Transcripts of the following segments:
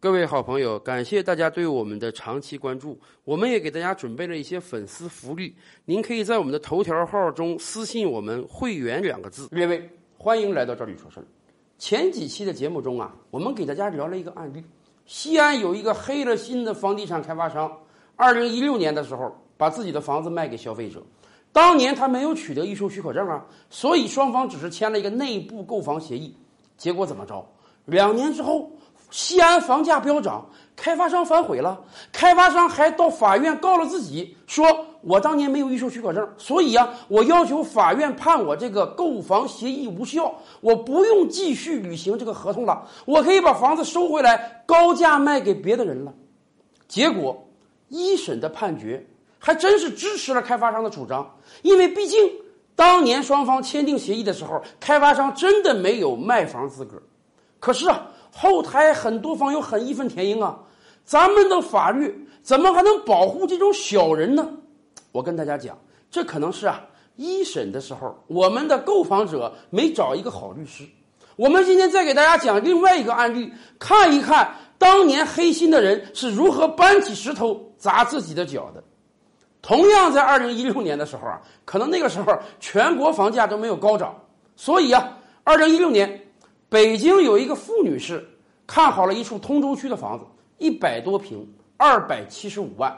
各位好朋友，感谢大家对我们的长期关注。我们也给大家准备了一些粉丝福利，您可以在我们的头条号中私信我们“会员”两个字。列位，欢迎来到这里说事儿。前几期的节目中啊，我们给大家聊了一个案例：西安有一个黑了心的房地产开发商，二零一六年的时候把自己的房子卖给消费者，当年他没有取得预售许可证啊，所以双方只是签了一个内部购房协议。结果怎么着？两年之后。西安房价飙涨，开发商反悔了，开发商还到法院告了自己，说我当年没有预售许可证，所以呀，我要求法院判我这个购房协议无效，我不用继续履行这个合同了，我可以把房子收回来，高价卖给别的人了。结果一审的判决还真是支持了开发商的主张，因为毕竟当年双方签订协议的时候，开发商真的没有卖房资格。可是啊。后台很多方有很义愤填膺啊，咱们的法律怎么还能保护这种小人呢？我跟大家讲，这可能是啊一审的时候我们的购房者没找一个好律师。我们今天再给大家讲另外一个案例，看一看当年黑心的人是如何搬起石头砸自己的脚的。同样在二零一六年的时候啊，可能那个时候全国房价都没有高涨，所以啊，二零一六年。北京有一个付女士看好了一处通州区的房子，一百多平，二百七十五万，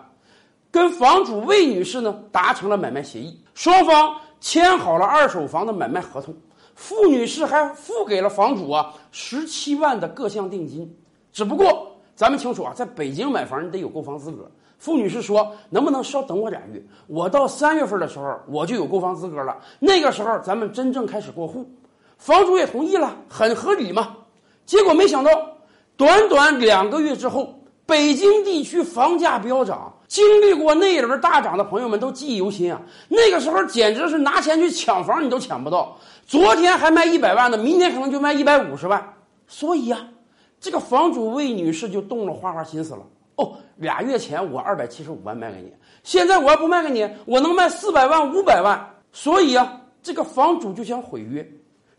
跟房主魏女士呢达成了买卖协议，双方签好了二手房的买卖合同。付女士还付给了房主啊十七万的各项定金。只不过咱们清楚啊，在北京买房你得有购房资格。付女士说：“能不能稍等我俩月？我到三月份的时候我就有购房资格了，那个时候咱们真正开始过户。”房主也同意了，很合理嘛。结果没想到，短短两个月之后，北京地区房价飙涨。经历过那一轮大涨的朋友们都记忆犹新啊！那个时候简直是拿钱去抢房，你都抢不到。昨天还卖一百万的，明天可能就卖一百五十万。所以啊，这个房主魏女士就动了花花心思了。哦，俩月前我二百七十五万卖给你，现在我要不卖给你，我能卖四百万、五百万。所以啊，这个房主就想毁约。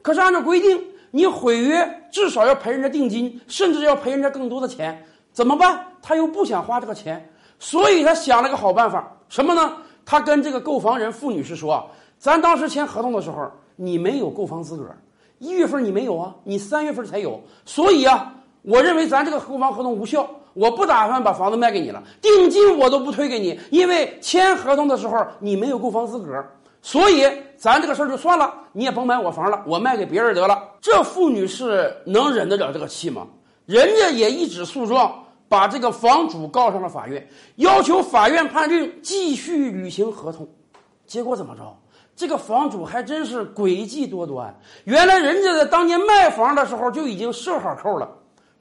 可是按照规定，你毁约至少要赔人家定金，甚至要赔人家更多的钱，怎么办？他又不想花这个钱，所以他想了个好办法，什么呢？他跟这个购房人付女士说：“咱当时签合同的时候，你没有购房资格，一月份你没有啊，你三月份才有，所以啊，我认为咱这个购房合同无效，我不打算把房子卖给你了，定金我都不退给你，因为签合同的时候你没有购房资格。”所以，咱这个事儿就算了，你也甭买我房了，我卖给别人得了。这妇女是能忍得了这个气吗？人家也一纸诉状，把这个房主告上了法院，要求法院判令继续履行合同。结果怎么着？这个房主还真是诡计多端。原来人家在当年卖房的时候就已经设好扣了。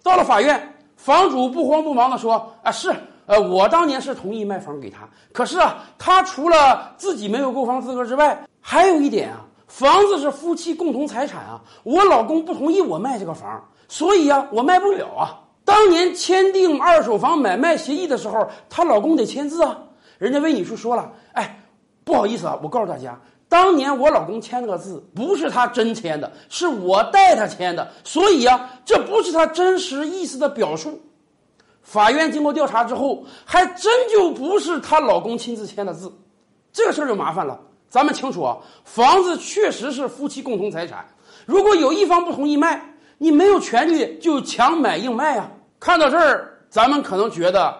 到了法院，房主不慌不忙地说：“啊，是。”呃，我当年是同意卖房给他，可是啊，他除了自己没有购房资格之外，还有一点啊，房子是夫妻共同财产啊，我老公不同意我卖这个房，所以啊，我卖不了啊。当年签订二手房买卖协议的时候，她老公得签字啊。人家魏女士说了，哎，不好意思啊，我告诉大家，当年我老公签那个字不是他真签的，是我代他签的，所以啊，这不是他真实意思的表述。法院经过调查之后，还真就不是她老公亲自签的字，这个事儿就麻烦了。咱们清楚啊，房子确实是夫妻共同财产，如果有一方不同意卖，你没有权利就强买硬卖啊。看到这儿，咱们可能觉得，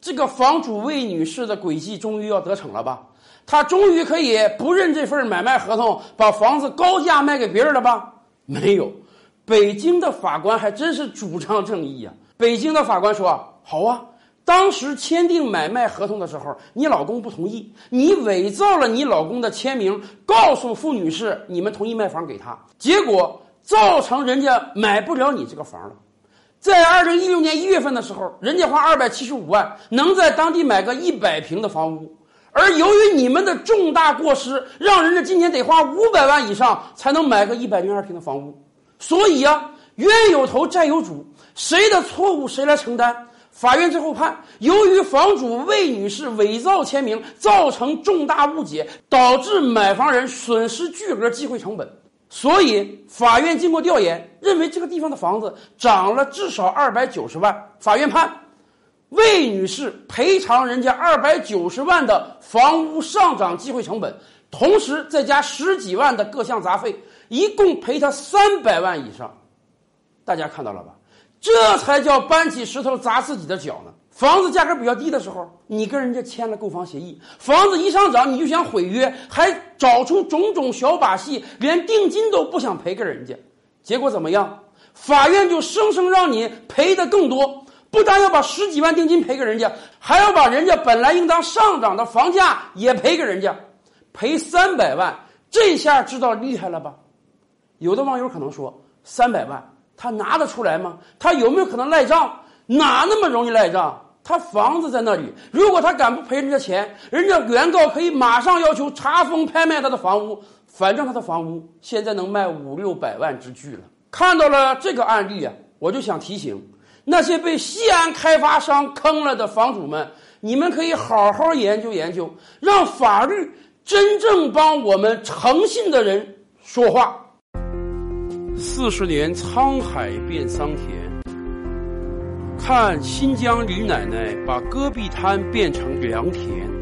这个房主魏女士的诡计终于要得逞了吧？她终于可以不认这份买卖合同，把房子高价卖给别人了吧？没有，北京的法官还真是主张正义呀。北京的法官说：“好啊，当时签订买卖合同的时候，你老公不同意，你伪造了你老公的签名，告诉付女士你们同意卖房给他，结果造成人家买不了你这个房了。在二零一六年一月份的时候，人家花二百七十五万能在当地买个一百平的房屋，而由于你们的重大过失，让人家今年得花五百万以上才能买个一百零二平的房屋。所以呀，冤有头，债有主。”谁的错误谁来承担？法院最后判，由于房主魏女士伪造签名，造成重大误解，导致买房人损失巨额机会成本。所以法院经过调研，认为这个地方的房子涨了至少二百九十万。法院判魏女士赔偿人家二百九十万的房屋上涨机会成本，同时再加十几万的各项杂费，一共赔她三百万以上。大家看到了吧？这才叫搬起石头砸自己的脚呢。房子价格比较低的时候，你跟人家签了购房协议；房子一上涨，你就想毁约，还找出种种小把戏，连定金都不想赔给人家。结果怎么样？法院就生生让你赔的更多，不但要把十几万定金赔给人家，还要把人家本来应当上涨的房价也赔给人家，赔三百万。这下知道厉害了吧？有的网友可能说，三百万。他拿得出来吗？他有没有可能赖账？哪那么容易赖账？他房子在那里，如果他敢不赔人家钱，人家原告可以马上要求查封拍卖他的房屋。反正他的房屋现在能卖五六百万之巨了。看到了这个案例啊，我就想提醒那些被西安开发商坑了的房主们，你们可以好好研究研究，让法律真正帮我们诚信的人说话。四十年沧海变桑田，看新疆李奶奶把戈壁滩变成良田。